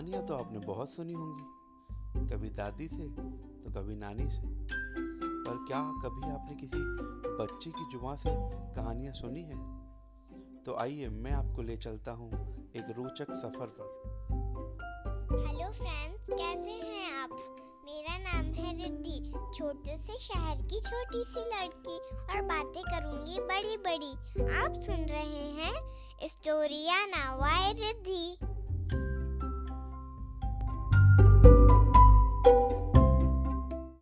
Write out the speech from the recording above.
कहानियाँ तो आपने बहुत सुनी होंगी। कभी दादी से तो कभी नानी से। पर क्या कभी आपने किसी बच्चे की ज़ुबान से कहानियाँ सुनी है? तो आइए मैं आपको ले चलता हूँ एक रोचक सफ़र पर। हेलो फ्रेंड्स, कैसे हैं आप? मेरा नाम है रिद्धि। छोटे से शहर की छोटी सी लड़की और बातें करूँगी बड़ी बड़ी आप सुन रहे हैं स्टोरिया नावाए रिद्धि।